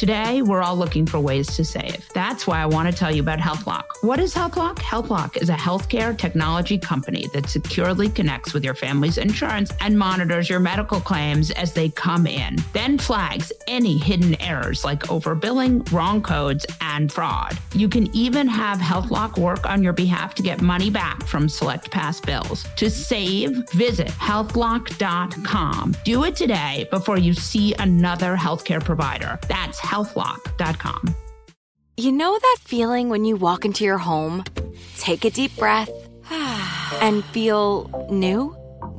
Today, we're all looking for ways to save. That's why I want to tell you about HealthLock. What is HealthLock? HealthLock is a healthcare technology company that securely connects with your family's insurance and monitors your medical claims as they come in, then flags any hidden errors like overbilling, wrong codes, and fraud. You can even have HealthLock work on your behalf to get money back from select past bills. To save, visit healthlock.com. Do it today before you see another healthcare provider. That's healthlock.com. You know that feeling when you walk into your home, take a deep breath, and feel new?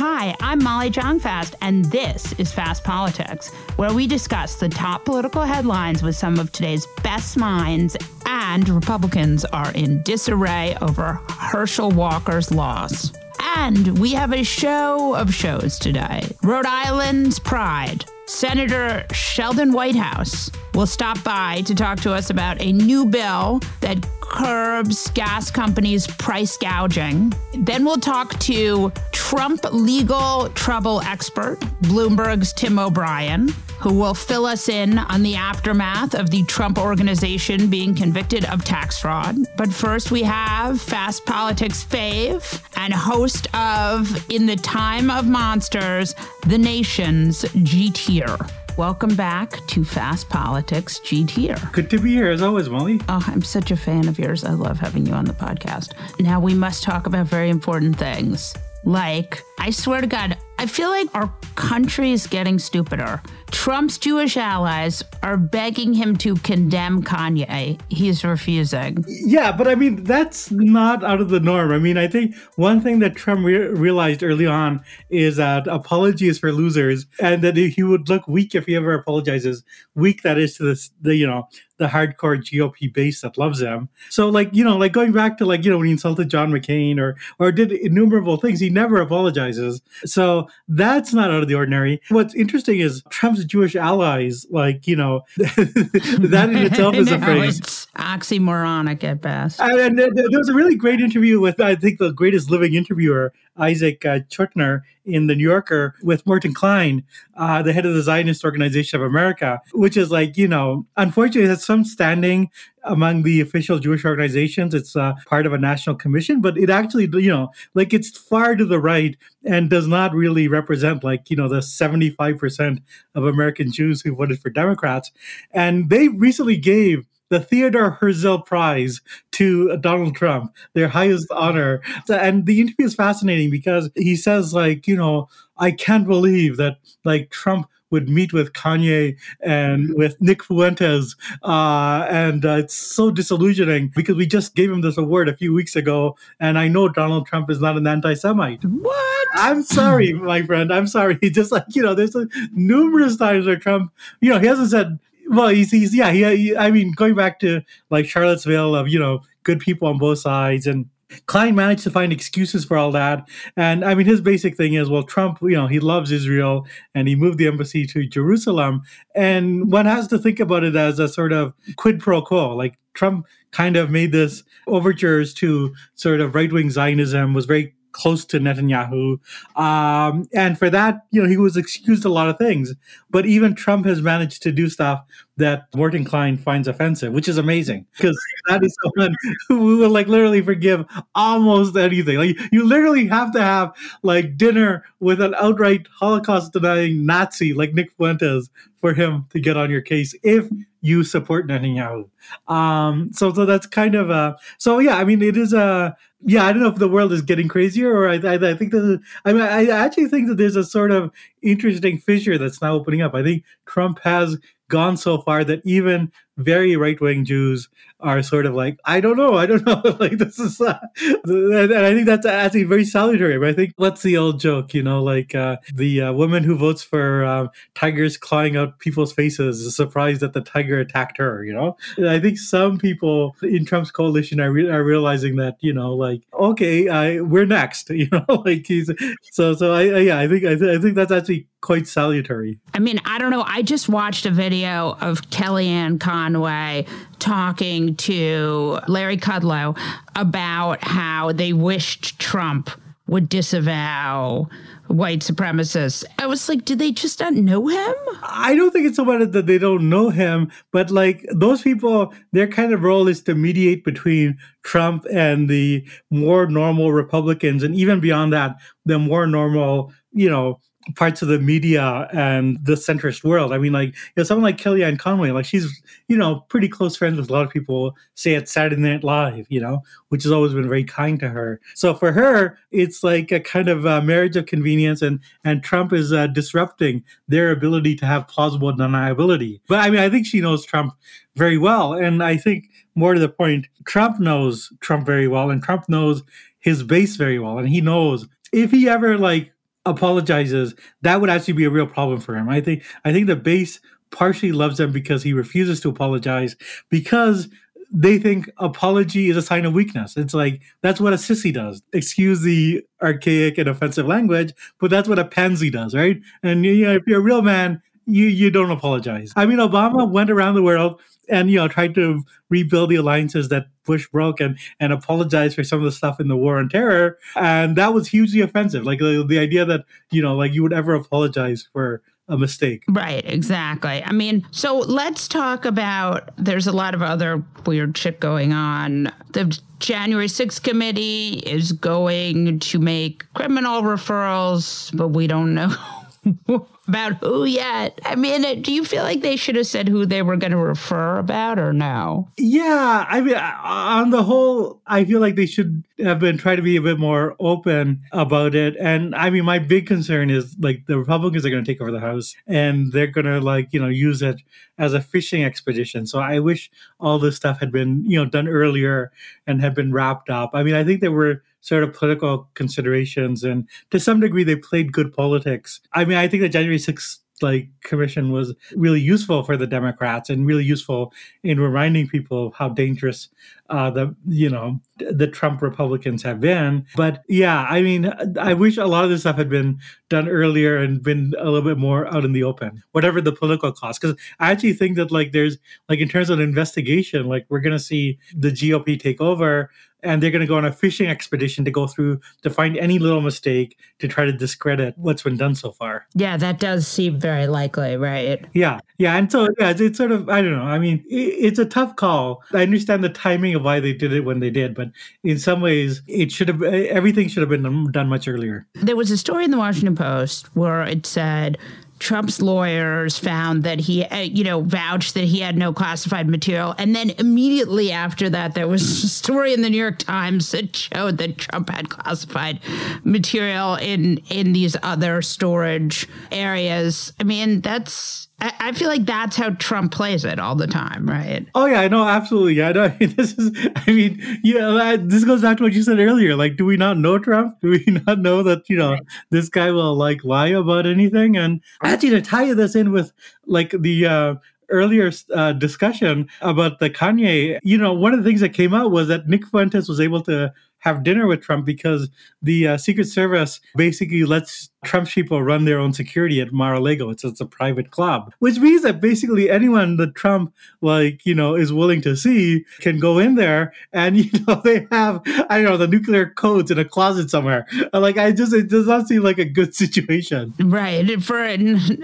Hi, I'm Molly Jong-Fast, and this is Fast Politics, where we discuss the top political headlines with some of today's best minds. And Republicans are in disarray over Herschel Walker's loss. And we have a show of shows today Rhode Island's Pride. Senator Sheldon Whitehouse will stop by to talk to us about a new bill that curbs gas companies' price gouging. Then we'll talk to Trump legal trouble expert, Bloomberg's Tim O'Brien, who will fill us in on the aftermath of the Trump organization being convicted of tax fraud. But first, we have Fast Politics fave and host of In the Time of Monsters, The Nation's Jeet Heer. Welcome back to Fast Politics Jeet Heer. Good to be here as always, Molly. Oh, I'm such a fan of yours. I love having you on the podcast. Now we must talk about very important things. Like, I swear to God, I feel like our country is getting stupider. Trump's Jewish allies are begging him to condemn Kanye. He's refusing. Yeah, but I mean, that's not out of the norm. I mean, I think one thing that Trump re- realized early on is that apologies for losers and that he would look weak if he ever apologizes. Weak, that is, to the, the you know, the hardcore GOP base that loves him. So, like, you know, like going back to like, you know, when he insulted John McCain or or did innumerable things, he never apologizes. So that's not out of the ordinary. What's interesting is Trump's Jewish allies, like, you know, that in itself is a phrase. Oxymoronic at best. And, and there was a really great interview with, I think, the greatest living interviewer, Isaac uh, Chotiner, in the New Yorker with Morton Klein, uh, the head of the Zionist Organization of America, which is like, you know, unfortunately, has some standing among the official Jewish organizations. It's uh, part of a national commission, but it actually, you know, like it's far to the right and does not really represent like, you know, the 75% of American Jews who voted for Democrats. And they recently gave the Theodore Herzl Prize to Donald Trump, their highest honor. And the interview is fascinating because he says, like, you know, I can't believe that like Trump would meet with Kanye and with Nick Fuentes. Uh, and uh, it's so disillusioning because we just gave him this award a few weeks ago. And I know Donald Trump is not an anti Semite. What? I'm sorry, my friend. I'm sorry. Just like, you know, there's uh, numerous times where Trump, you know, he hasn't said, well, he's, he's yeah, he, he, I mean, going back to like Charlottesville of, you know, good people on both sides and Klein managed to find excuses for all that. And I mean, his basic thing is, well, Trump, you know, he loves Israel and he moved the embassy to Jerusalem. And one has to think about it as a sort of quid pro quo. Like Trump kind of made this overtures to sort of right wing Zionism, was very close to Netanyahu. Um, and for that, you know, he was excused a lot of things. But even Trump has managed to do stuff that Morton Klein finds offensive, which is amazing because that is someone who will like literally forgive almost anything. Like you literally have to have like dinner with an outright Holocaust denying Nazi like Nick Fuentes for him to get on your case if you support Netanyahu. Um, so so that's kind of a so yeah. I mean, it is a yeah. I don't know if the world is getting crazier or I I, I think that I mean I actually think that there's a sort of interesting fissure that's now opening up. I think Trump has gone so far that even very right wing Jews are sort of like, I don't know, I don't know. like this is, uh, and I think that's actually very salutary. But I think what's the old joke, you know, like uh, the uh, woman who votes for um, tigers clawing out people's faces is surprised that the tiger attacked her. You know, and I think some people in Trump's coalition are, re- are realizing that, you know, like okay, I, we're next. You know, like he's so so. I, I yeah, I think I, th- I think that's actually quite salutary. I mean, I don't know. I just watched a video of Kellyanne Conway talking to Larry Kudlow about how they wished Trump would disavow white supremacists. I was like, did they just not know him? I don't think it's about it that they don't know him, but like those people, their kind of role is to mediate between Trump and the more normal Republicans, and even beyond that, the more normal, you know, parts of the media and the centrist world. I mean, like, you know, someone like Kellyanne Conway, like she's, you know, pretty close friends with a lot of people, say at Saturday Night Live, you know, which has always been very kind to her. So for her, it's like a kind of a marriage of convenience and, and Trump is uh, disrupting their ability to have plausible deniability. But I mean, I think she knows Trump very well. And I think more to the point, Trump knows Trump very well and Trump knows his base very well. And he knows if he ever like apologizes, that would actually be a real problem for him. I think I think the base partially loves him because he refuses to apologize because they think apology is a sign of weakness. It's like that's what a sissy does. Excuse the archaic and offensive language, but that's what a pansy does, right? And you know, if you're a real man, you you don't apologize. I mean, Obama went around the world and you know tried to rebuild the alliances that Bush broke and and apologize for some of the stuff in the war on terror, and that was hugely offensive. Like the, the idea that you know like you would ever apologize for a mistake. Right, exactly. I mean, so let's talk about there's a lot of other weird shit going on. The January 6th committee is going to make criminal referrals, but we don't know about who yet. I mean, uh, do you feel like they should have said who they were going to refer about or no? Yeah, I mean, uh, on the whole, I feel like they should have been trying to be a bit more open about it. And I mean, my big concern is like the Republicans are going to take over the House and they're going to like, you know, use it as a fishing expedition. So I wish all this stuff had been, you know, done earlier and had been wrapped up. I mean, I think there were sort of political considerations and to some degree they played good politics. I mean, I think the January 6th like commission was really useful for the Democrats and really useful in reminding people how dangerous uh, the you know the Trump Republicans have been. But yeah, I mean, I wish a lot of this stuff had been done earlier and been a little bit more out in the open, whatever the political cost. Because I actually think that like there's like in terms of investigation, like we're gonna see the GOP take over and they're going to go on a fishing expedition to go through to find any little mistake to try to discredit what's been done so far. Yeah, that does seem very likely, right? Yeah, yeah, and so yeah, it's, it's sort of I don't know. I mean, it, it's a tough call. I understand the timing of why they did it when they did, but in some ways, it should have everything should have been done much earlier. There was a story in the Washington Post where it said Trump's lawyers found that he, uh, you know, vouched that he had no classified material. And then immediately after that, there was a story in the New York Times that showed that Trump had classified material in in these other storage areas. I mean, that's I, feel like that's how Trump plays it all the time, right? Oh yeah, I know absolutely. I know. this is. I mean, yeah. This goes back to what you said earlier. Like, do we not know Trump? Do we not know that you know this guy will like lie about anything? And actually, to tie this in with like the uh, earlier uh, discussion about the Kanye, you know, one of the things that came out was that Nick Fuentes was able to have dinner with Trump because the uh, Secret Service basically lets Trump's people run their own security at Mar-a-Lago. It's, it's a private club, which means that basically anyone that Trump, like, you know, is willing to see can go in there and, you know, they have, I don't know, the nuclear codes in a closet somewhere. Like, I just, it does not seem like a good situation. Right. For a,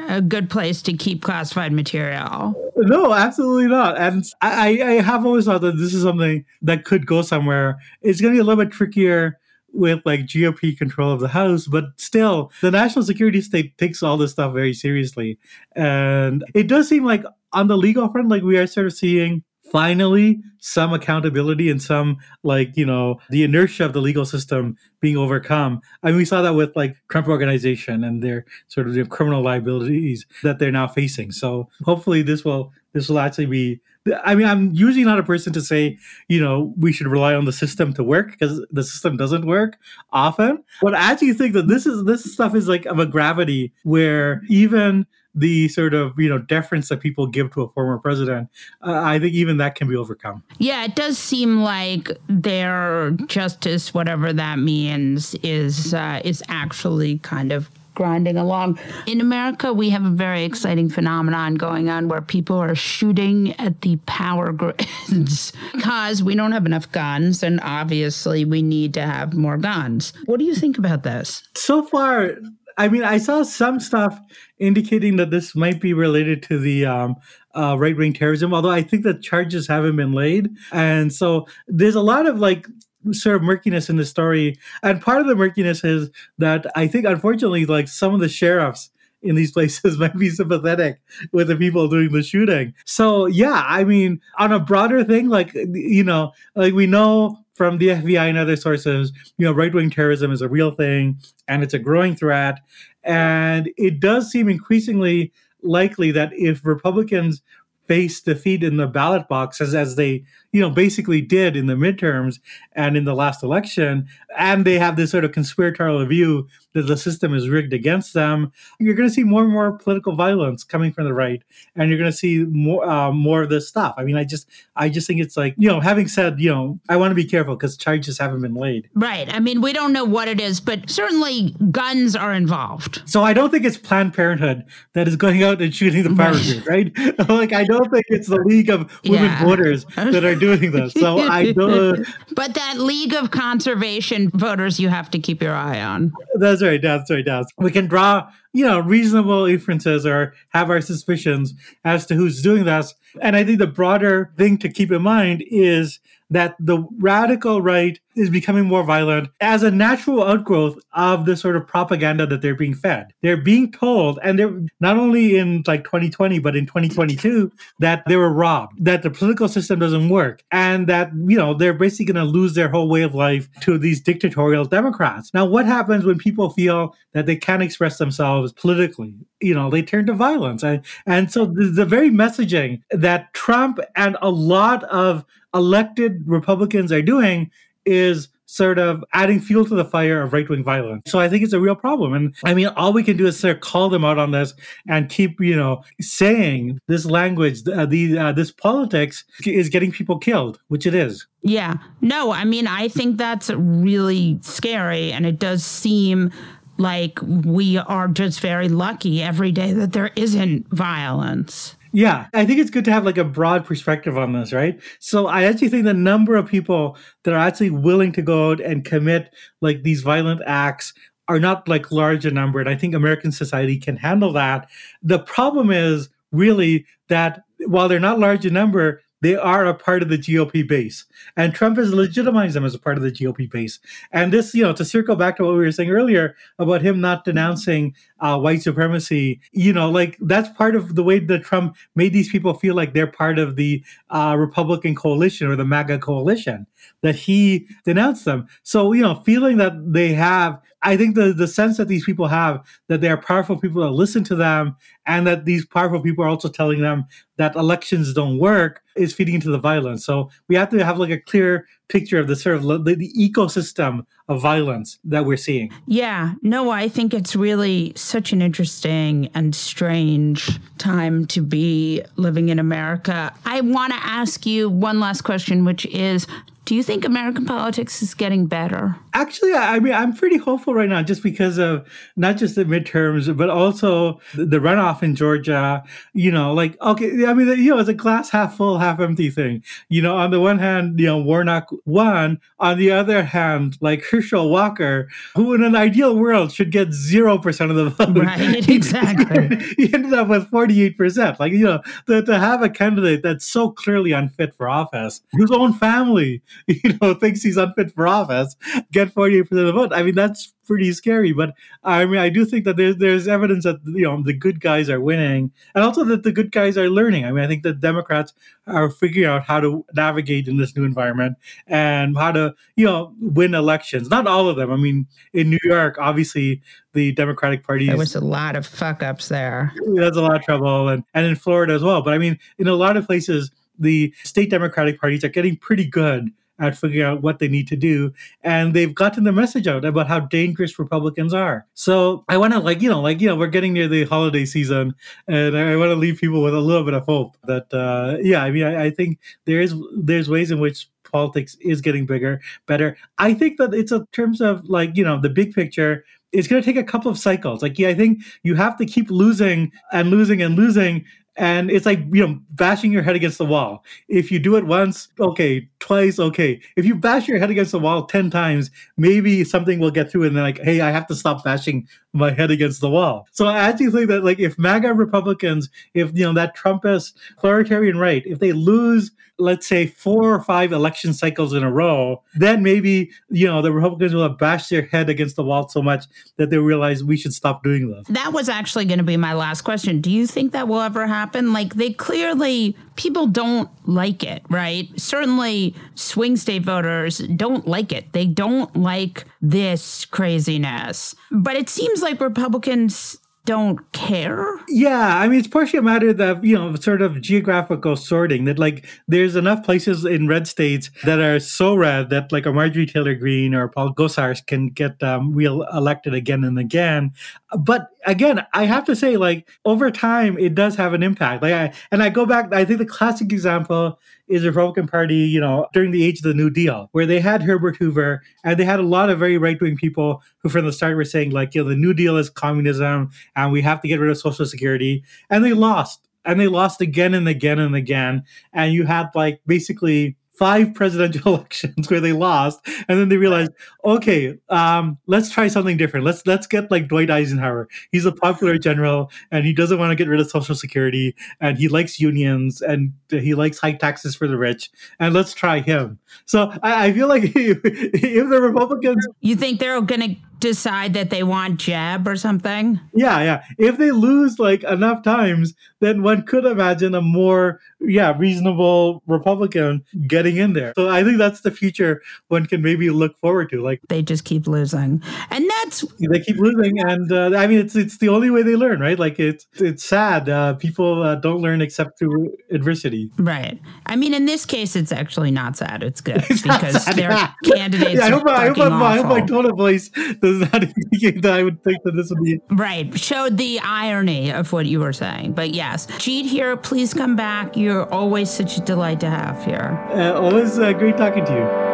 a good place to keep classified material. No, absolutely not. And I, I have always thought that this is something that could go somewhere. It's going to be a little bit trickier with like GOP control of the House, but still, the national security state takes all this stuff very seriously. And it does seem like on the legal front, like we are sort of seeing finally some accountability and some like you know the inertia of the legal system being overcome I mean, we saw that with like trump organization and their sort of criminal liabilities that they're now facing so hopefully this will this will actually be I mean, I'm usually not a person to say, you know, we should rely on the system to work because the system doesn't work often. But I actually think that this is this stuff is like of a gravity where even the sort of you know deference that people give to a former president, uh, I think even that can be overcome. Yeah, it does seem like their justice, whatever that means, is uh, is actually kind of grinding along. In America, we have a very exciting phenomenon going on where people are shooting at the power grids because we don't have enough guns, and obviously we need to have more guns. What do you think about this? So far, I mean, I saw some stuff indicating that this might be related to the um, uh, right wing terrorism, although I think the charges haven't been laid. And so there's a lot of like sort of murkiness in the story. And part of the murkiness is that I think, unfortunately, like some of the sheriffs in these places might be sympathetic with the people doing the shooting. So, yeah, I mean, on a broader thing, like, you know, like we know from the FBI and other sources, you know, right wing terrorism is a real thing and it's a growing threat. And it does seem increasingly likely that if Republicans face defeat in the ballot boxes as they you know basically did in the midterms and in the last election and they have this sort of conspiratorial view that the system is rigged against them you're going to see more and more political violence coming from the right and you're going to see more uh, more of this stuff. I mean i just i just think it's like you know having said you know i want to be careful because charges haven't been laid. Right. I mean we don't know what it is but certainly guns are involved. So i don't think it's planned parenthood that is going out and shooting the power grid right? Like i don't think it's the league of women yeah. voters that are doing this. So I don't. but that League of Conservation voters, you have to keep your eye on. That's right. That's right. That's we can draw, you know, reasonable inferences or have our suspicions as to who's doing this. And I think the broader thing to keep in mind is that the radical right is becoming more violent as a natural outgrowth of the sort of propaganda that they're being fed. They're being told, and they're not only in like 2020, but in 2022, that they were robbed, that the political system doesn't work, and that, you know, they're basically going to lose their whole way of life to these dictatorial Democrats. Now, what happens when people feel that they can't express themselves politically? You know, they turn to violence. And, and so the, the very messaging that Trump and a lot of elected Republicans are doing is sort of adding fuel to the fire of right wing violence. So I think it's a real problem. And I mean, all we can do is sort of call them out on this and keep, you know, saying this language, uh, the uh, this politics is getting people killed, which it is. Yeah. No, I mean, I think that's really scary, and it does seem like we are just very lucky every day that there isn't violence. Yeah, I think it's good to have like a broad perspective on this, right? So I actually think the number of people that are actually willing to go out and commit like these violent acts are not like large a number. And I think American society can handle that. The problem is really that while they're not large in number, they are a part of the GOP base. And Trump has legitimized them as a part of the GOP base. And this, you know, to circle back to what we were saying earlier about him not denouncing uh, white supremacy, you know, like that's part of the way that Trump made these people feel like they're part of the uh, Republican coalition or the MAGA coalition, that he denounced them. So, you know, feeling that they have I think the the sense that these people have that they are powerful people that listen to them, and that these powerful people are also telling them that elections don't work, is feeding into the violence. So we have to have like a clear picture of the sort of the, the ecosystem of violence that we're seeing. Yeah, no, I think it's really such an interesting and strange time to be living in America. I want to ask you one last question, which is Do you think American politics is getting better? Actually, I mean, I'm pretty hopeful right now just because of not just the midterms, but also the runoff in Georgia. You know, like, okay, I mean, you know, it's a glass half full, half empty thing. You know, on the one hand, you know, Warnock won. On the other hand, like Herschel Walker, who in an ideal world should get 0% of the vote. Right, exactly. he ended up with 48%. Like, you know, to, to have a candidate that's so clearly unfit for office, whose own family, you know, thinks he's unfit for office, get 48% of the vote. I mean, that's pretty scary. But I mean, I do think that there's there's evidence that you know the good guys are winning, and also that the good guys are learning. I mean, I think the Democrats are figuring out how to navigate in this new environment and how to you know win elections. Not all of them. I mean, in New York, obviously the Democratic Party. There was a lot of fuck ups there. There's a lot of trouble, and and in Florida as well. But I mean, in a lot of places, the state Democratic parties are getting pretty good at figuring out what they need to do. And they've gotten the message out about how dangerous Republicans are. So I want to like, you know, like, you know, we're getting near the holiday season and I want to leave people with a little bit of hope that, uh, yeah, I mean, I, I think there is, there's ways in which politics is getting bigger, better. I think that it's in terms of like, you know, the big picture, it's going to take a couple of cycles. Like, yeah, I think you have to keep losing and losing and losing and it's like you know bashing your head against the wall. If you do it once okay twice okay. If you bash your head against the wall 10 times maybe something will get through and then like hey i have to stop bashing my head against the wall. So i actually think that like if maga republicans if you know that trumpist authoritarian right if they lose let's say four or five election cycles in a row then maybe you know the republicans will have bashed their head against the wall so much that they realize we should stop doing this. That was actually going to be my last question. Do you think that will ever happen happen. Like they clearly, people don't like it, right? Certainly, swing state voters don't like it. They don't like this craziness. But it seems like Republicans don't care? Yeah, I mean, it's partially a matter of, you know, sort of geographical sorting that, like, there's enough places in red states that are so red that, like, a Marjorie Taylor Greene or Paul Gosar can get um, re-elected again and again. But again, I have to say, like, over time, it does have an impact. Like, I, and I go back, I think the classic example is the Republican Party, you know, during the age of the New Deal, where they had Herbert Hoover and they had a lot of very right wing people who, from the start, were saying, like, you know, the New Deal is communism and we have to get rid of Social Security. And they lost. And they lost again and again and again. And you had, like, basically five presidential elections where they lost, and then they realized, okay, um, let's try something different. Let's let's get like Dwight Eisenhower. He's a popular general, and he doesn't want to get rid of Social Security, and he likes unions, and he likes high taxes for the rich, and let's try him. So I, I feel like if, if the Republicans, you think they're going to decide that they want Jeb or something? Yeah, yeah. If they lose like enough times, then one could imagine a more yeah reasonable Republican getting in there. So I think that's the future one can maybe look forward to. Like they just keep losing, and that's they keep losing, and uh, I mean it's it's the only way they learn, right? Like it's it's sad. Uh, people uh, don't learn except through adversity. Right. I mean, in this case, it's actually not sad. It's good it's because their candidates. Yeah, I hope, I hope, I hope my tone of voice does not indicate that I would think that this would be right. Showed the irony of what you were saying, but yes, Jeet Heer. Please come back. You're always such a delight to have here. Uh, always uh, great talking to you.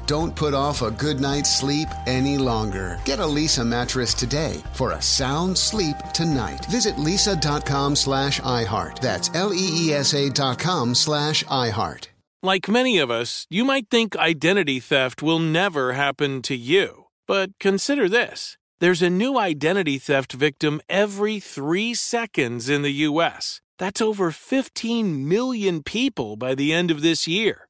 Don't put off a good night's sleep any longer. Get a Leesa mattress today for a sound sleep tonight. Visit leesa.com slash iHeart. That's L-E-E-S-A dot com slash iHeart. Like many of us, you might think identity theft will never happen to you. But consider this. There's a new identity theft victim every three seconds in the U.S., That's over 15 million people by the end of this year,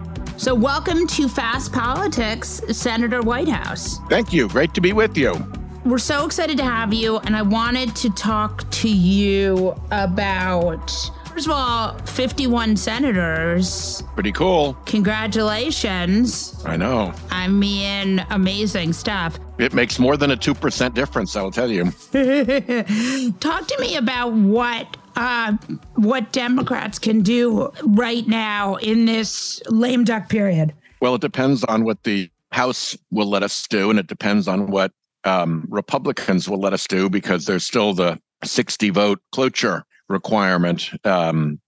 So, welcome to Fast Politics, Senator Whitehouse. Thank you. Great to be with you. We're so excited to have you, and I wanted to talk to you about, first of all, 51 senators. Pretty cool. Congratulations. I know. I mean, amazing stuff. It makes more than a 2% difference, I will tell you. Talk to me about what uh, what Democrats can do right now in this lame duck period. Well, it depends on what the House will let us do, and it depends on what um, Republicans will let us do because there's still the 60 vote cloture requirement um,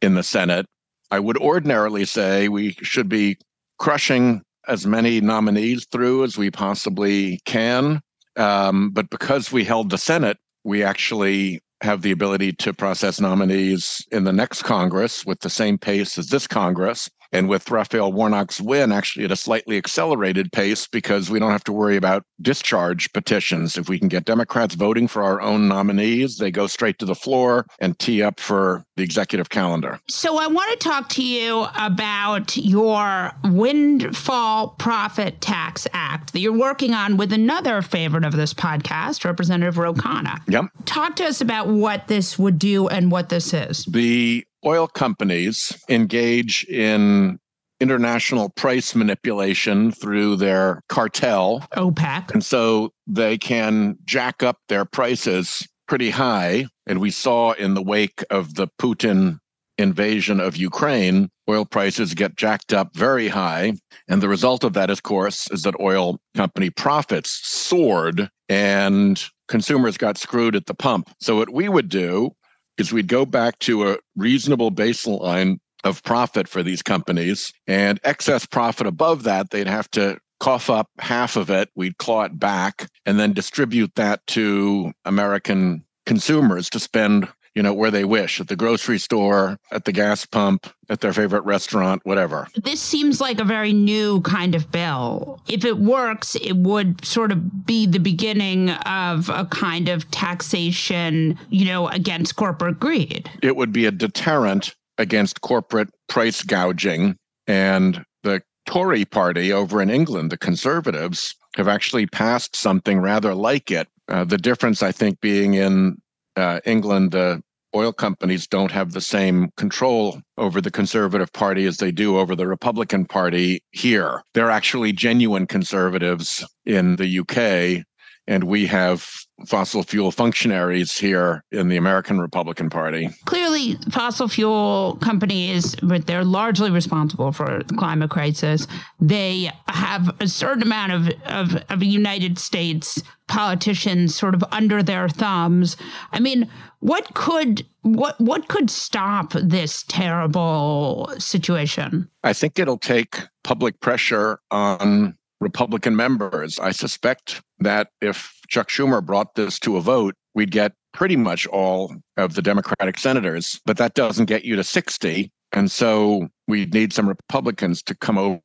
in the Senate. I would ordinarily say we should be crushing as many nominees through as we possibly can. Um, but because we held the Senate, we actually have the ability to process nominees in the next Congress with the same pace as this Congress. And with Raphael Warnock's win, actually at a slightly accelerated pace because we don't have to worry about discharge petitions. If we can get Democrats voting for our own nominees, they go straight to the floor and tee up for the executive calendar. So I want to talk to you about your Windfall Profit Tax Act that you're working on with another favorite of this podcast, Representative Ro Khanna. Yep. Talk to us about what this would do and what this is. The oil companies engage in international price manipulation through their cartel. OPEC. And so they can jack up their prices pretty high. And we saw in the wake of the Putin invasion of Ukraine, oil prices get jacked up very high. And the result of that, of course, is that oil company profits soared and consumers got screwed at the pump. So, what we would do is we'd go back to a reasonable baseline of profit for these companies and excess profit above that, they'd have to cough up half of it, we'd claw it back, and then distribute that to American consumers to spend you know, where they wish at the grocery store, at the gas pump, at their favorite restaurant, whatever. This seems like a very new kind of bill. If it works, it would sort of be the beginning of a kind of taxation, you know, against corporate greed. It would be a deterrent against corporate price gouging. And the Tory party over in England, the Conservatives, have actually passed something rather like it. Uh, the difference, I think, being in uh, England, the oil companies don't have the same control over the Conservative Party as they do over the Republican Party here. They're actually genuine conservatives in the UK, and we have fossil fuel functionaries here in the American Republican Party. Clearly, fossil fuel companies, but they're largely responsible for the climate crisis. They have a certain amount of, of, of United States politicians sort of under their thumbs. I mean, what could what what could stop this terrible situation? I think it'll take public pressure on Republican members. I suspect that if Chuck Schumer brought this to a vote, we'd get pretty much all of the Democratic senators, but that doesn't get you to 60. And so we need some Republicans to come over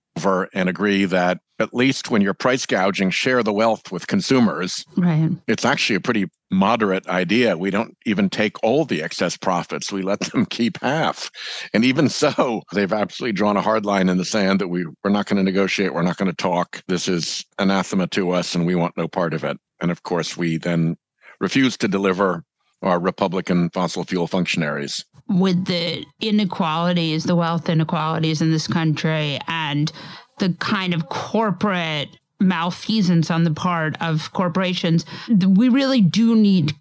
and agree that at least when you're price gouging, share the wealth with consumers. Right. It's actually a pretty moderate idea. We don't even take all the excess profits. We let them keep half. And even so, they've absolutely drawn a hard line in the sand that we, we're not going to negotiate. We're not going to talk. This is anathema to us and we want no part of it. And of course, we then refuse to deliver our Republican fossil fuel functionaries. With the inequalities, the wealth inequalities in this country, and the kind of corporate malfeasance on the part of corporations, we really do need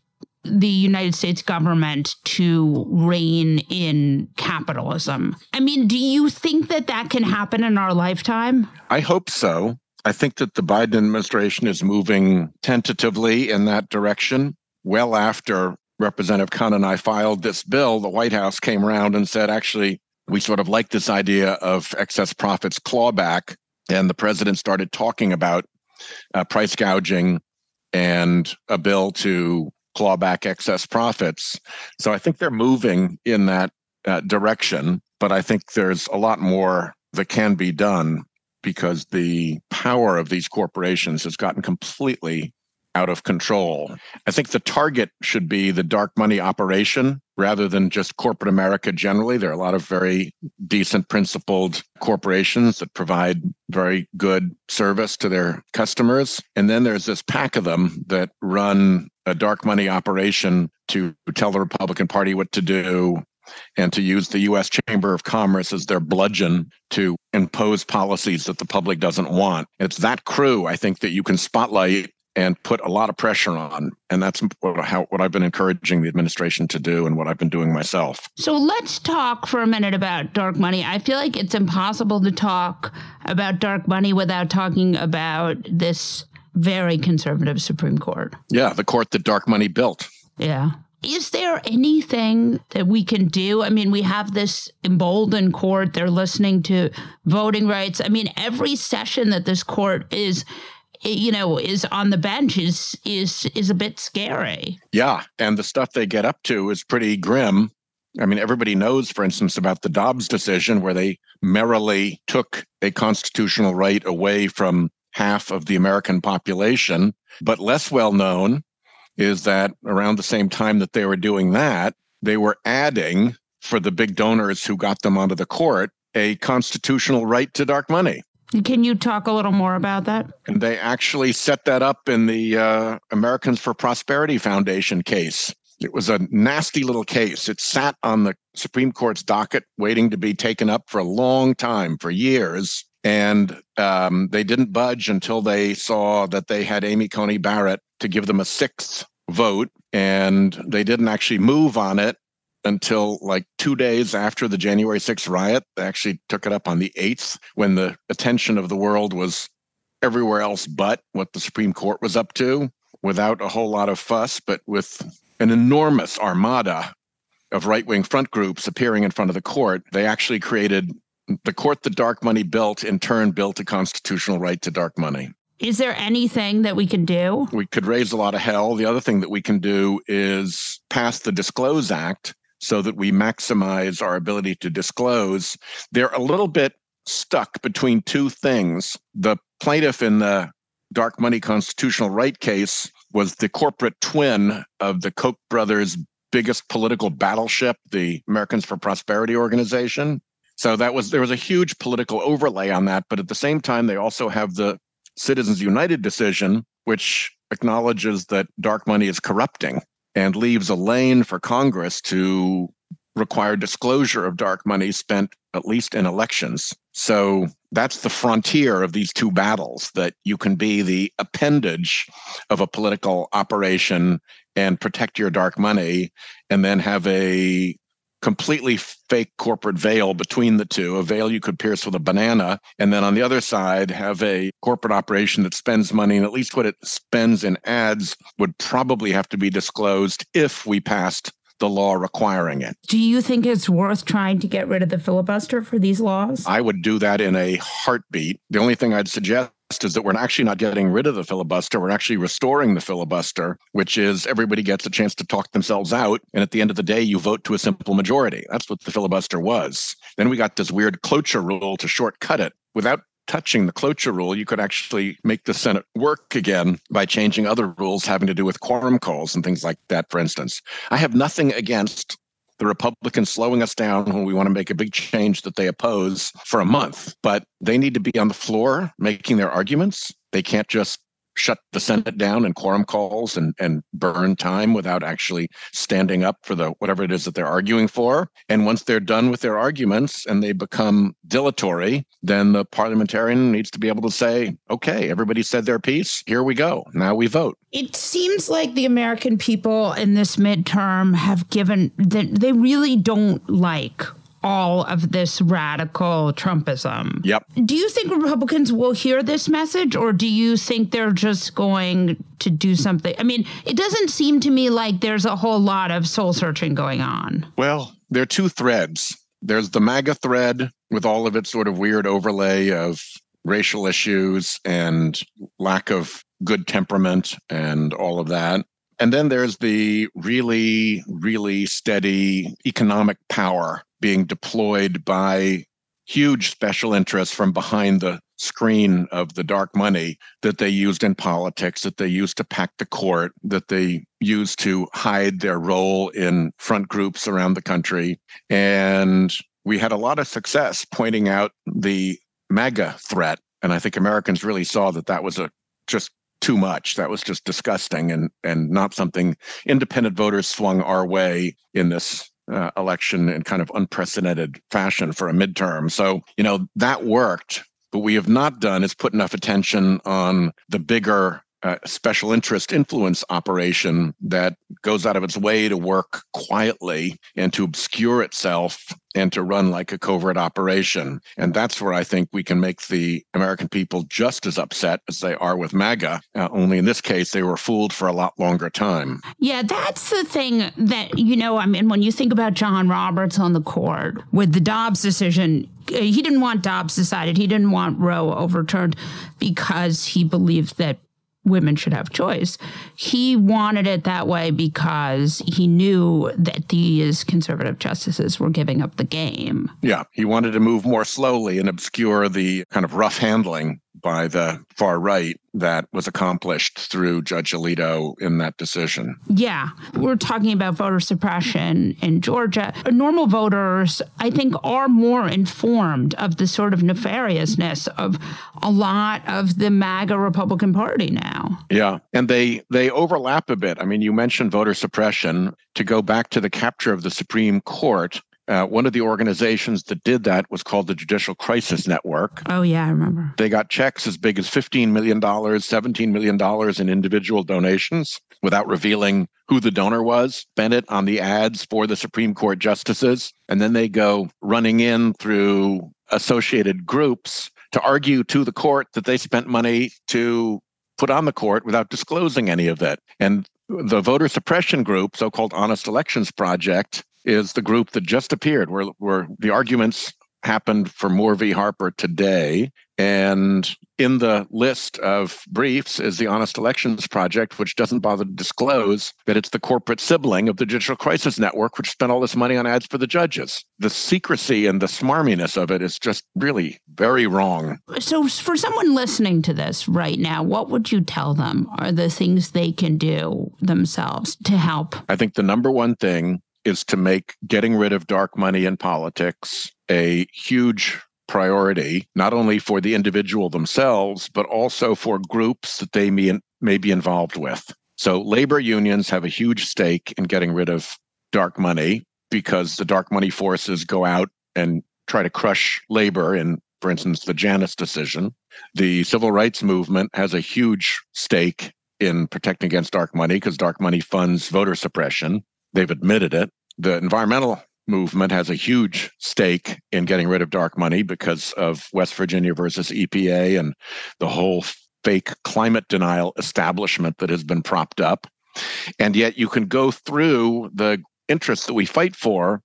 the United States government to rein in capitalism. I mean, do you think that that can happen in our lifetime? I hope so. I think that the Biden administration is moving tentatively in that direction. Well after Representative Khan and I filed this bill, the White House came around and said, actually, we sort of like this idea of excess profits clawback. And the president started talking about uh, price gouging and a bill to claw back excess profits. So I think they're moving in that uh, direction, but I think there's a lot more that can be done because the power of these corporations has gotten completely out of control. I think the target should be the dark money operation rather than just corporate America generally. There are a lot of very decent, principled corporations that provide very good service to their customers. And then there's this pack of them that run a dark money operation to tell the Republican Party what to do and to use the US Chamber of Commerce as their bludgeon to impose policies that the public doesn't want. It's that crew, I think, that you can spotlight and put a lot of pressure on. And that's what, how, what I've been encouraging the administration to do and what I've been doing myself. So let's talk for a minute about dark money. I feel like it's impossible to talk about dark money without talking about this very conservative Supreme Court. Yeah, the court that dark money built. Yeah. Is there anything that we can do? I mean, we have this emboldened court. They're listening to voting rights. I mean, every session that this court is you know is on the bench is is is a bit scary. Yeah and the stuff they get up to is pretty grim. I mean everybody knows for instance about the dobbs decision where they merrily took a constitutional right away from half of the american population. But less well known is that around the same time that they were doing that they were adding for the big donors who got them onto the court a constitutional right to dark money can you talk a little more about that? And they actually set that up in the uh, Americans for Prosperity Foundation case. It was a nasty little case. It sat on the Supreme Court's docket, waiting to be taken up for a long time, for years. And um, they didn't budge until they saw that they had Amy Coney Barrett to give them a sixth vote. And they didn't actually move on it until like two days after the January 6th riot. They actually took it up on the 8th when the attention of the world was everywhere else but what the Supreme Court was up to without a whole lot of fuss, but with an enormous armada of right wing front groups appearing in front of the court. They actually created the court that dark money built, in turn, built a constitutional right to dark money Is there anything that we can do? We could raise a lot of hell. The other thing that we can do is pass the Disclose Act so that we maximize our ability to disclose. They're a little bit stuck between two things. The plaintiff in the dark money constitutional right case was the corporate twin of the Koch brothers' biggest political battleship, the Americans for Prosperity organization. So that was there was a huge political overlay on that, but at the same time they also have the Citizens United decision which acknowledges that dark money is corrupting and leaves a lane for Congress to require disclosure of dark money spent at least in elections. So that's the frontier of these two battles that you can be the appendage of a political operation and protect your dark money and then have a completely fake corporate veil between the two, a veil you could pierce with a banana. And then on the other side, have a corporate operation that spends money, and at least what it spends in ads would probably have to be disclosed if we passed the law requiring it. Do you think it's worth trying to get rid of the filibuster for these laws? I would do that in a heartbeat. The only thing I'd suggest is that we're actually not getting rid of the filibuster. We're actually restoring the filibuster, which is everybody gets a chance to talk themselves out. And at the end of the day, you vote to a simple majority. That's what the filibuster was. Then we got this weird cloture rule to shortcut it. Without touching the cloture rule, you could actually make the Senate work again by changing other rules having to do with quorum calls and things like that, for instance. I have nothing against the Republicans slowing us down when we want to make a big change that they oppose for a month, but they need to be on the floor making their arguments. They can't just shut the Senate down and quorum calls and, and burn time without actually standing up for the whatever it is that they're arguing for. And once they're done with their arguments and they become dilatory, then the parliamentarian needs to be able to say, okay, everybody said their piece. Here we go. Now we vote. It seems like the American people in this midterm have given that they really don't like all of this radical Trumpism. Yep. Do you think Republicans will hear this message or do you think they're just going to do something? I mean, it doesn't seem to me like there's a whole lot of soul searching going on. Well, there are two threads. There's the MAGA thread with all of its sort of weird overlay of racial issues and lack of good temperament and all of that. And then there's the really, really steady economic power being deployed by huge special interests from behind the screen of the dark money that they used in politics, that they used to pack the court, that they used to hide their role in front groups around the country. And we had a lot of success pointing out the MAGA threat. And I think Americans really saw that that was a just too much. That was just disgusting and and not something independent voters swung our way in this uh, election in kind of unprecedented fashion for a midterm. So, you know, that worked. But we have not done is put enough attention on the bigger uh, special interest influence operation that goes out of its way to work quietly and to obscure itself and to run like a covert operation. And that's where I think we can make the American people just as upset as they are with MAGA. Uh, only in this case, they were fooled for a lot longer time. Yeah, that's the thing that, you know, I mean, when you think about John Roberts on the court with the Dobbs decision, uh, he didn't want Dobbs decided. He didn't want Roe overturned because he believed that women should have choice. He wanted it that way because he knew that these conservative justices were giving up the game. Yeah, he wanted to move more slowly and obscure the kind of rough handling by the far right that was accomplished through Judge Alito in that decision. Yeah, we're talking about voter suppression in Georgia. Normal voters, I think, are more informed of the sort of nefariousness of a lot of the MAGA Republican Party now. Yeah, and they they overlap a bit. I mean, you mentioned voter suppression. To go back to the capture of the Supreme Court, uh, one of the organizations that did that was called the Judicial Crisis Network. Oh, yeah, I remember. They got checks as big as $15 million, $17 million in individual donations without revealing who the donor was, spent it on the ads for the Supreme Court justices. And then they go running in through associated groups to argue to the court that they spent money to put on the court without disclosing any of it. And the voter suppression group, so called Honest Elections Project, is the group that just appeared where, where the arguments happened for Moore v. Harper today. And in the list of briefs is the Honest Elections Project, which doesn't bother to disclose that it's the corporate sibling of the Judicial Crisis Network, which spent all this money on ads for the judges. The secrecy and the smarminess of it is just really very wrong. So, for someone listening to this right now, what would you tell them are the things they can do themselves to help? I think the number one thing is to make getting rid of dark money in politics a huge priority, not only for the individual themselves, but also for groups that they may, may be involved with. So, labor unions have a huge stake in getting rid of dark money because the dark money forces go out and try to crush labor in, for instance, the Janus decision. The civil rights movement has a huge stake in protecting against dark money because dark money funds voter suppression. They've admitted it. The environmental movement has a huge stake in getting rid of dark money because of West Virginia versus EPA and the whole fake climate denial establishment that has been propped up. And yet you can go through the interests that we fight for,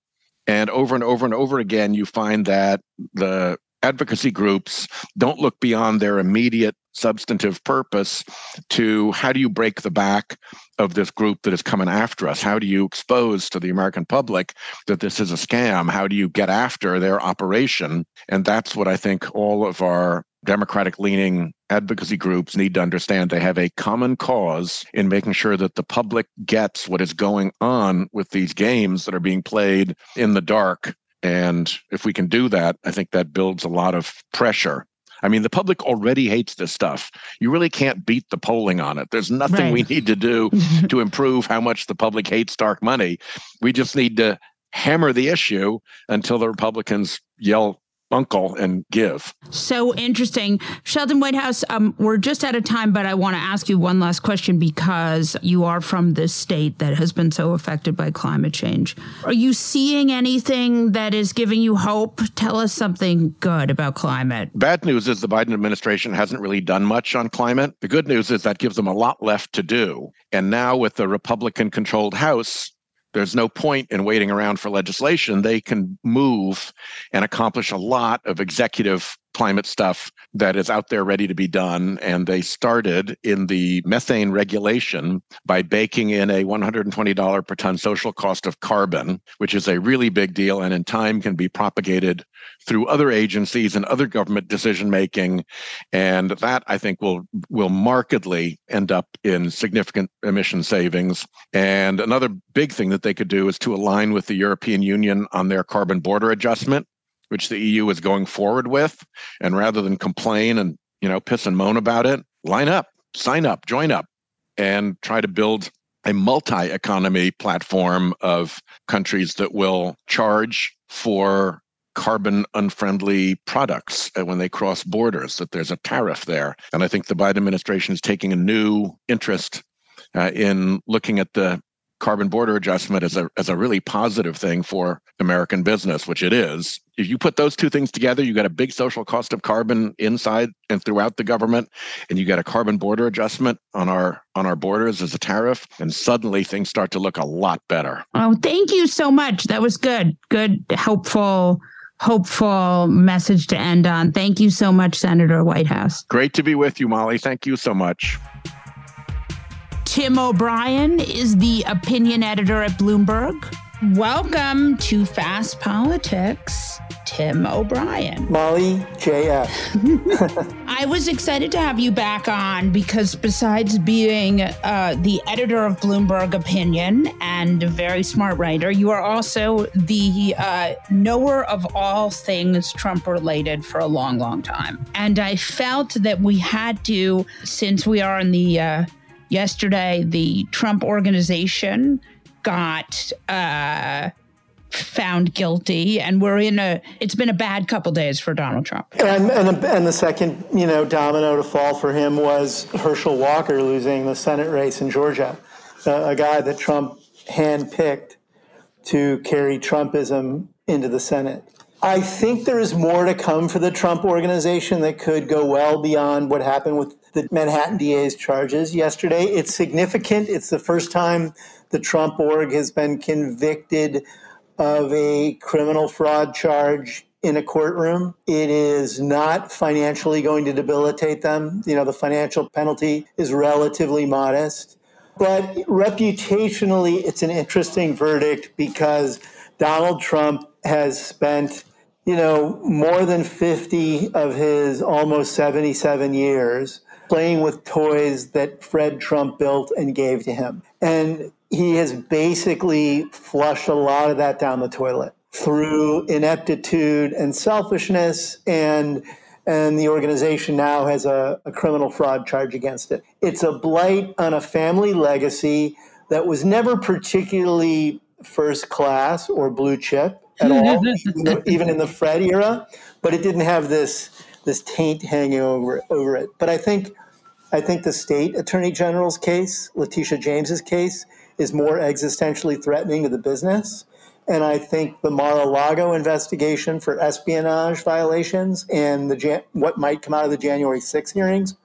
and over and over and over again, you find that the advocacy groups don't look beyond their immediate substantive purpose to how do you break the back of this group that is coming after us? How do you expose to the American public that this is a scam? How do you get after their operation? And that's what I think all of our Democratic leaning advocacy groups need to understand. They have a common cause in making sure that the public gets what is going on with these games that are being played in the dark. And if we can do that, I think that builds a lot of pressure I mean, the public already hates this stuff. You really can't beat the polling on it. There's nothing right. we need to do to improve how much the public hates dark money. We just need to hammer the issue until the Republicans yell uncle and give. So interesting. Sheldon Whitehouse, um, we're just out of time, but I want to ask you one last question because you are from this state that has been so affected by climate change. Are you seeing anything that is giving you hope? Tell us something good about climate. Bad news is the Biden administration hasn't really done much on climate. The good news is that gives them a lot left to do. And now with the Republican controlled House, there's no point in waiting around for legislation. They can move and accomplish a lot of executive climate stuff that is out there ready to be done. And they started in the methane regulation by baking in a $120 per ton social cost of carbon, which is a really big deal and in time can be propagated through other agencies and other government decision making. And that I think will will markedly end up in significant emission savings. And another big thing that they could do is to align with the European Union on their carbon border adjustment which the EU is going forward with. And rather than complain and, you know, piss and moan about it, line up, sign up, join up, and try to build a multi economy platform of countries that will charge for carbon unfriendly products when they cross borders, that there's a tariff there. And I think the Biden administration is taking a new interest uh, in looking at the carbon border adjustment as a as a really positive thing for American business, which it is. If you put those two things together, you got a big social cost of carbon inside and throughout the government, and you got a carbon border adjustment on our on our borders as a tariff, and suddenly things start to look a lot better. Oh, thank you so much. That was good. Good, helpful hopeful message to end on. Thank you so much, Senator Whitehouse. Great to be with you, Molly. Thank you so much. Tim O'Brien is the opinion editor at Bloomberg. Welcome to Fast Politics, Tim O'Brien. Molly JF. I was excited to have you back on because, besides being uh, the editor of Bloomberg Opinion and a very smart writer, you are also the uh, knower of all things Trump related for a long, long time. And I felt that we had to, since we are in the uh, Yesterday, the Trump organization got uh, found guilty, and we're in a. It's been a bad couple days for Donald Trump. And and, and the second, you know, domino to fall for him was Herschel Walker losing the Senate race in Georgia, uh, a guy that Trump handpicked to carry Trumpism into the Senate. I think there is more to come for the Trump organization that could go well beyond what happened with the Manhattan DA's charges yesterday. It's significant. It's the first time the Trump org has been convicted of a criminal fraud charge in a courtroom. It is not financially going to debilitate them. You know, the financial penalty is relatively modest. But reputationally, it's an interesting verdict because Donald Trump has spent, you know, more than 50 of his almost 77 years playing with toys that Fred Trump built and gave to him. And he has basically flushed a lot of that down the toilet through ineptitude and selfishness and and the organization now has a, a, criminal fraud charge against it. It's a blight on a family legacy that was never particularly first class or blue chip at all, even in the Fred era, but it didn't have this this taint hanging over over it. But I think I think the state attorney general's case, Letitia James's case, is more existentially threatening to the business. And I think the Mar-a-Lago investigation for espionage violations and the what might come out of the January 6 hearings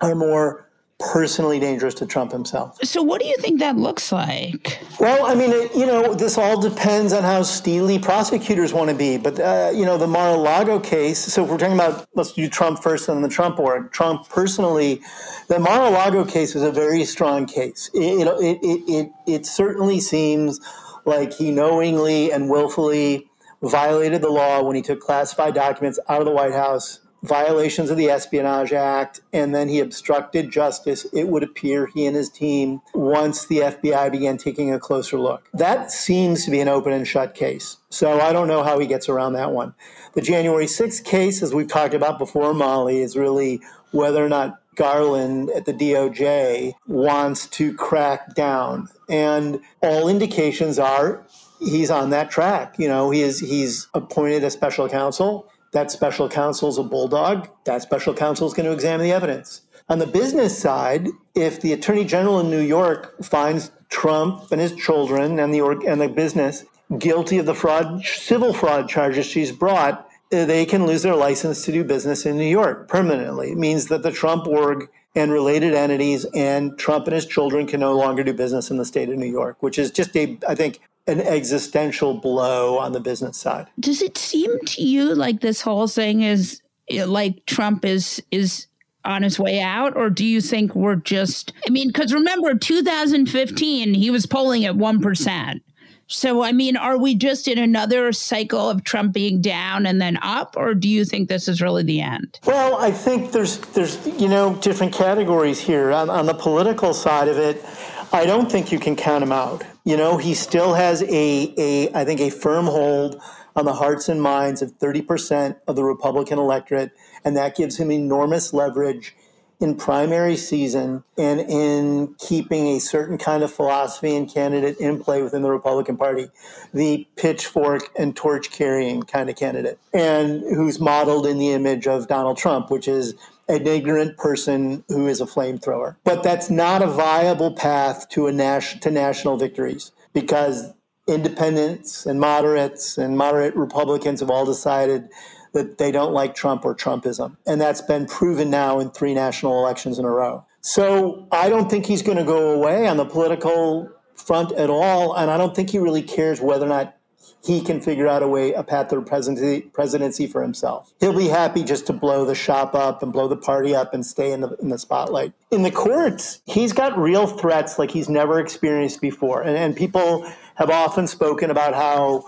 are more personally dangerous to Trump himself. So, what do you think that looks like? Well, I mean, it, you know, this all depends on how steely prosecutors want to be. But, uh, you know, the Mar a Lago case, so if we're talking about, let's do Trump first and the Trump org. Trump personally, the Mar a Lago case is a very strong case. It, it, it, it, it certainly seems like he knowingly and willfully violated the law when he took classified documents out of the White House violations of the Espionage Act, and then he obstructed justice, it would appear he and his team, once the FBI began taking a closer look. That seems to be an open and shut case. So I don't know how he gets around that one. The January 6th case, as we've talked about before, Molly, is really whether or not Garland at the DOJ wants to crack down. And all indications are he's on that track. You know, he is he's appointed a special counsel. That special counsel is a bulldog. That special counsel is going to examine the evidence. On the business side, if the attorney general in New York finds Trump and his children and the and the business guilty of the fraud civil fraud charges she's brought, uh, they can lose their license to do business in New York permanently. It means that the Trump org and related entities and Trump and his children can no longer do business in the state of New York, which is just a, I think, an existential blow on the business side. Does it seem to you like this whole thing is like Trump is is on his way out or do you think we're just I mean cuz remember 2015 he was polling at 1%. So I mean are we just in another cycle of Trump being down and then up or do you think this is really the end? Well, I think there's there's you know different categories here on, on the political side of it. I don't think you can count him out. You know, he still has a, a I think, a firm hold on the hearts and minds of 30% of the Republican electorate, and that gives him enormous leverage in primary season and in keeping a certain kind of philosophy and candidate in play within the Republican Party, the pitchfork and torch carrying kind of candidate, and who's modeled in the image of Donald Trump, which is an ignorant person who is a flamethrower. But that's not a viable path to a nas- to national victories because independents and moderates and moderate Republicans have all decided that they don't like Trump or Trumpism. And that's been proven now in three national elections in a row. So I don't think he's going to go away on the political front at all. And I don't think he really cares whether or not he can figure out a way, a path to presidency, presidency for himself. He'll be happy just to blow the shop up and blow the party up and stay in the, in the spotlight. In the courts, he's got real threats like he's never experienced before. And, and people have often spoken about how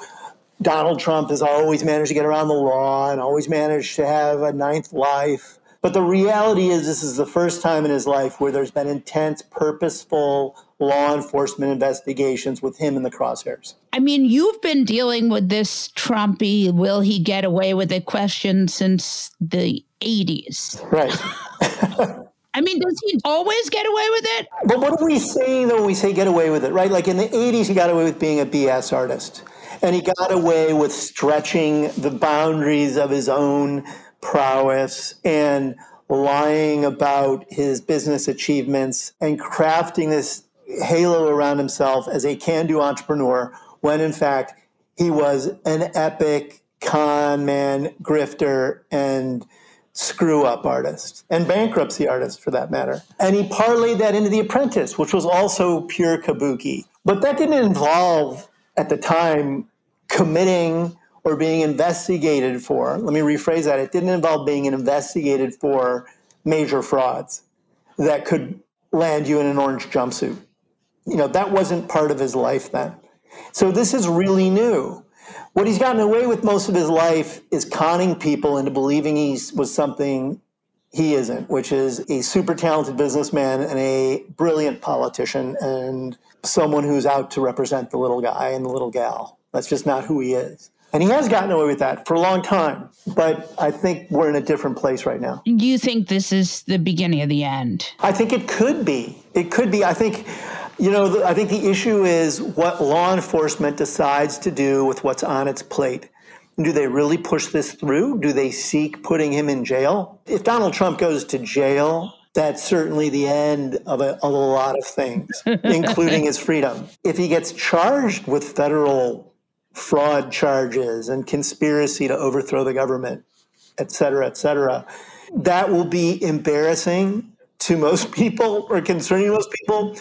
Donald Trump has always managed to get around the law and always managed to have a ninth life. But the reality is, this is the first time in his life where there's been intense, purposeful law enforcement investigations with him in the crosshairs. I mean, you've been dealing with this Trumpy, will he get away with it question since the 80s. Right. I mean, does he always get away with it? But what are we saying though when we say get away with it, right? Like in the 80s, he got away with being a BS artist. And he got away with stretching the boundaries of his own prowess and lying about his business achievements and crafting this halo around himself as a can do entrepreneur when in fact he was an epic con man, grifter, and screw up artist and bankruptcy artist for that matter. And he parlayed that into The Apprentice, which was also pure kabuki. But that didn't involve at the time committing or being investigated for. Let me rephrase that. It didn't involve being investigated for major frauds that could land you in an orange jumpsuit. You know, that wasn't part of his life then. So this is really new. What he's gotten away with most of his life is conning people into believing he was something he isn't, which is a super talented businessman and a brilliant politician and someone who's out to represent the little guy and the little gal. That's just not who he is. And he has gotten away with that for a long time. But I think we're in a different place right now. Do you think this is the beginning of the end? I think it could be. It could be. I think you know, I think the issue is what law enforcement decides to do with what's on its plate. Do they really push this through? Do they seek putting him in jail? If Donald Trump goes to jail, that's certainly the end of a, of a lot of things, including his freedom. If he gets charged with federal fraud charges and conspiracy to overthrow the government, et cetera, et cetera, that will be embarrassing to most people or concerning most people,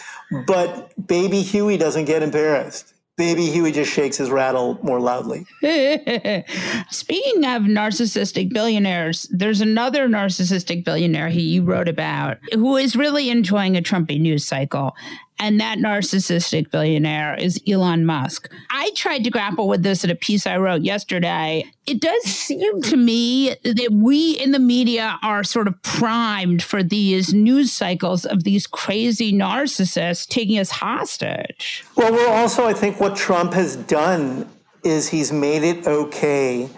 but baby Huey doesn't get embarrassed. Baby Huey just shakes his rattle more loudly. Speaking of narcissistic billionaires, there's another narcissistic billionaire he you wrote about who is really enjoying a Trumpy news cycle. And that narcissistic billionaire is Elon Musk. I tried to grapple with this in a piece I wrote yesterday. It does seem to me that we in the media are sort of primed for these news cycles of these crazy narcissists taking us hostage. Well, we're also, I think, what Trump has done is he's made it okay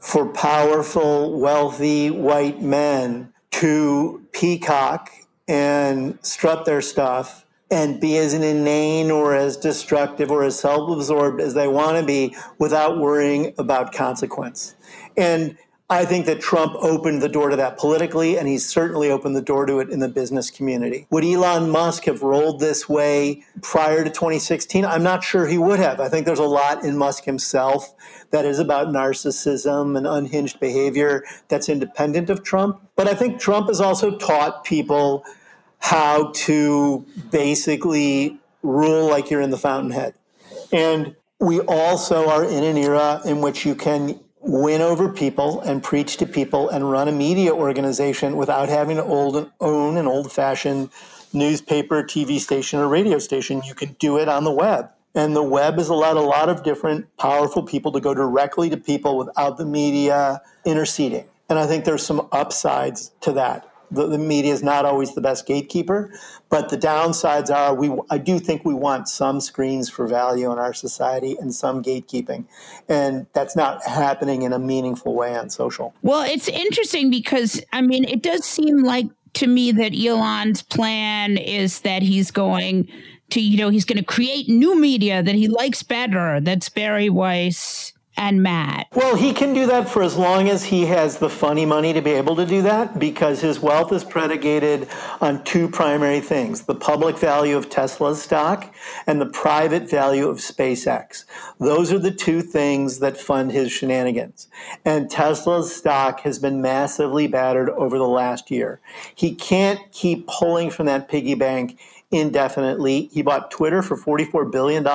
for powerful, wealthy white men to peacock and strut their stuff and be as inane or as destructive or as self absorbed as they want to be without worrying about consequence. And I think that Trump opened the door to that politically, and he's certainly opened the door to it in the business community. Would Elon Musk have rolled this way prior to 2016? I'm not sure he would have. I think there's a lot in Musk himself that is about narcissism and unhinged behavior that's independent of Trump. But I think Trump has also taught people how to basically rule like you're in the fountainhead. And we also are in an era in which you can win over people and preach to people and run a media organization without having to old, own an old fashioned newspaper, TV station, or radio station. You can do it on the web. And the web has allowed a lot of different powerful people to go directly to people without the media interceding. And I think there's some upsides to that the, the media is not always the best gatekeeper, but the downsides are we. I do think we want some screens for value in our society and some gatekeeping, and that's not happening in a meaningful way on social. Well, it's interesting because I mean, it does seem like to me that Elon's plan is that he's going to, you know, he's going to create new media that he likes better. That's Bari Weiss and Matt? Well, he can do that for as long as he has the funny money to be able to do that because his wealth is predicated on two primary things the public value of Tesla's stock and the private value of SpaceX. Those are the two things that fund his shenanigans. And Tesla's stock has been massively battered over the last year. He can't keep pulling from that piggy bank indefinitely. He bought Twitter for $44 billion.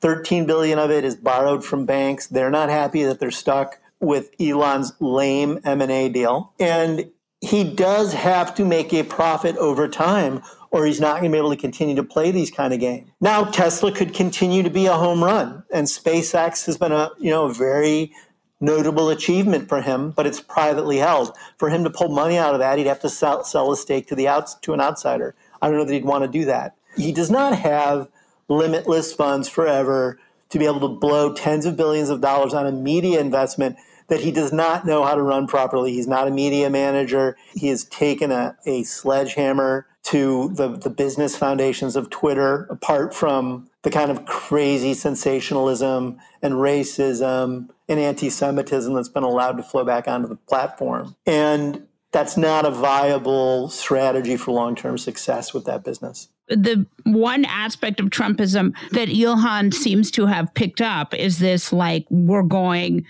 13 billion of it is borrowed from banks. They're not happy that they're stuck with Elon's lame M&A deal. And he does have to make a profit over time or he's not going to be able to continue to play these kind of games. Now Tesla could continue to be a home run and SpaceX has been a, you know, a very notable achievement for him, but it's privately held. For him to pull money out of that, he'd have to sell, sell a stake to the outs to an outsider. I don't know that he'd want to do that. He does not have limitless funds forever to be able to blow tens of billions of dollars on a media investment that he does not know how to run properly. He's not a media manager. He has taken a, a sledgehammer to the, the business foundations of Twitter, apart from the kind of crazy sensationalism and racism and anti Semitism that's been allowed to flow back onto the platform. And that's not a viable strategy for long term success with that business the one aspect of Trumpism that Elon seems to have picked up is this like, we're going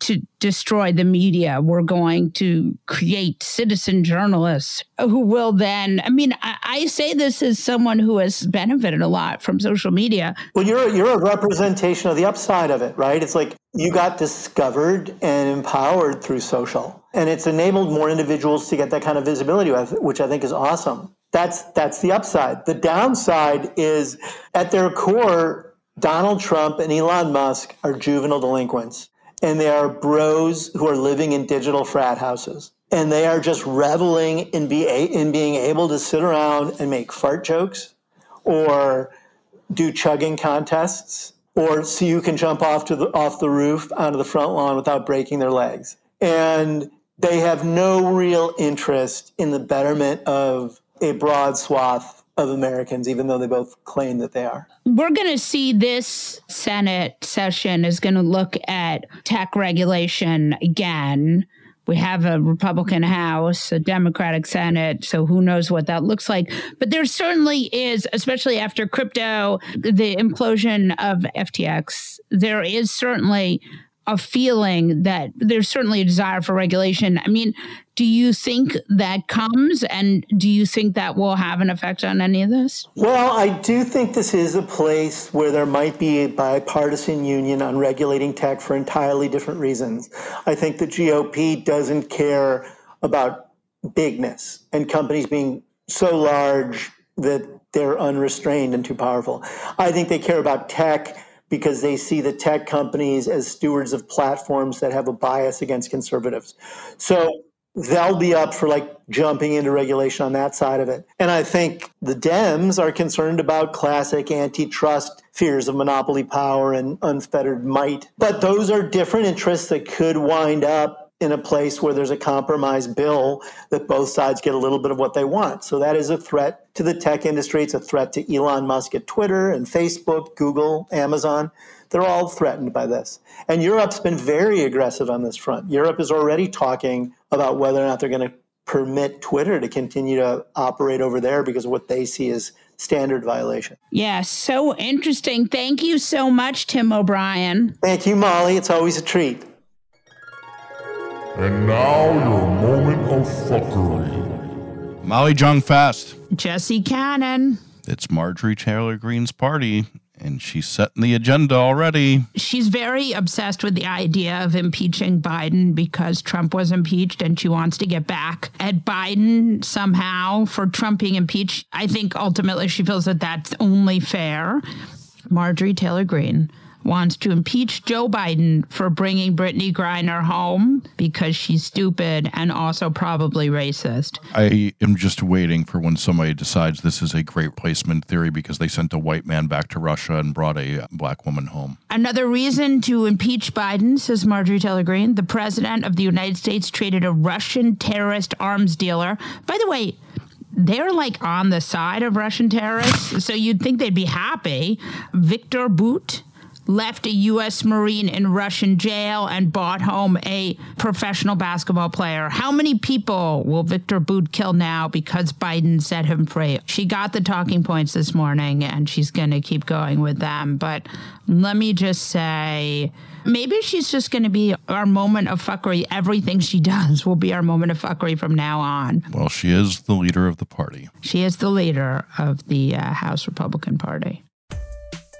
to destroy the media. We're going to create citizen journalists who will then. I mean, I, I, say this as someone who has benefited a lot from social media. Well, you're you're a representation of the upside of it, right? It's like you got discovered and empowered through social. And it's enabled more individuals to get that kind of visibility, which I think is awesome. That's that's the upside. The downside is at their core, Donald Trump and Elon Musk are juvenile delinquents. And they are bros who are living in digital frat houses. And they are just reveling in, be, in being able to sit around and make fart jokes or do chugging contests or see who can jump off to the off the roof onto the front lawn without breaking their legs. And they have no real interest in the betterment of a broad swath of Americans, even though they both claim that they are. We're going to see this Senate session is going to look at tech regulation again. We have a Republican House, a Democratic Senate, so who knows what that looks like. But there certainly is, especially after crypto, the implosion of FTX, there is certainly a feeling that there's certainly a desire for regulation. I mean, do you think that comes and do you think that will have an effect on any of this? Well, I do think this is a place where there might be a bipartisan union on regulating tech for entirely different reasons. I think the GOP doesn't care about bigness and companies being so large that they're unrestrained and too powerful. I think they care about tech because they see the tech companies as stewards of platforms that have a bias against conservatives. So they'll be up for like jumping into regulation on that side of it. And I think the Dems are concerned about classic antitrust fears of monopoly power and unfettered might. But those are different interests that could wind up in a place where there's a compromise bill that both sides get a little bit of what they want. So that is a threat to the tech industry. It's a threat to Elon Musk at Twitter and Facebook, Google, Amazon. They're all threatened by this. And Europe's been very aggressive on this front. Europe is already talking about whether or not they're going to permit Twitter to continue to operate over there because of what they see is standard violation. Yeah, so interesting. Thank you so much, Tim O'Brien. Thank you, Molly. It's always a treat. And now your moment of fuckery. Molly Jong Fast. Jesse Cannon. It's Marjorie Taylor Greene's party, and she's setting the agenda already. She's very obsessed with the idea of impeaching Biden because Trump was impeached and she wants to get back at Biden somehow for Trump being impeached. I think ultimately she feels that that's only fair. Marjorie Taylor Greene wants to impeach Joe Biden for bringing Brittney Griner home because she's stupid and also probably racist. I am just waiting for when somebody decides this is a great placement theory because they sent a white man back to Russia and brought a black woman home. Another reason to impeach Biden, says Marjorie Taylor Greene, the president of the United States traded a Russian terrorist arms dealer. By the way, they're like on the side of Russian terrorists, so you'd think they'd be happy. Victor Bout left a U.S. Marine in Russian jail and bought home a professional basketball player. How many people will Victor Bout kill now because Biden set him free? She got the talking points this morning and she's going to keep going with them. But let me just say, maybe she's just going to be our moment of fuckery. Everything she does will be our moment of fuckery from now on. Well, she is the leader of the party. She is the leader of the uh, House Republican Party.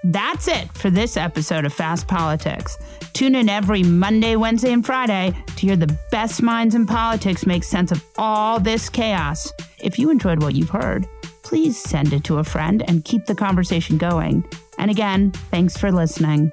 That's it for this episode of Fast Politics. Tune in every Monday, Wednesday, and Friday to hear the best minds in politics make sense of all this chaos. If you enjoyed what you've heard, please send it to a friend and keep the conversation going. And again, thanks for listening.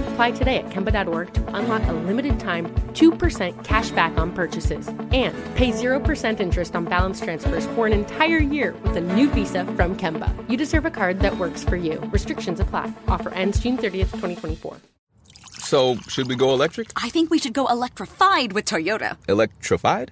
Apply today at Kemba.org to unlock a limited time 2% cash back on purchases and pay 0% interest on balance transfers for an entire year with a new visa from Kemba. You deserve a card that works for you. Restrictions apply. Offer ends June 30th, 2024. So, should we go electric? I think we should go electrified with Toyota. Electrified?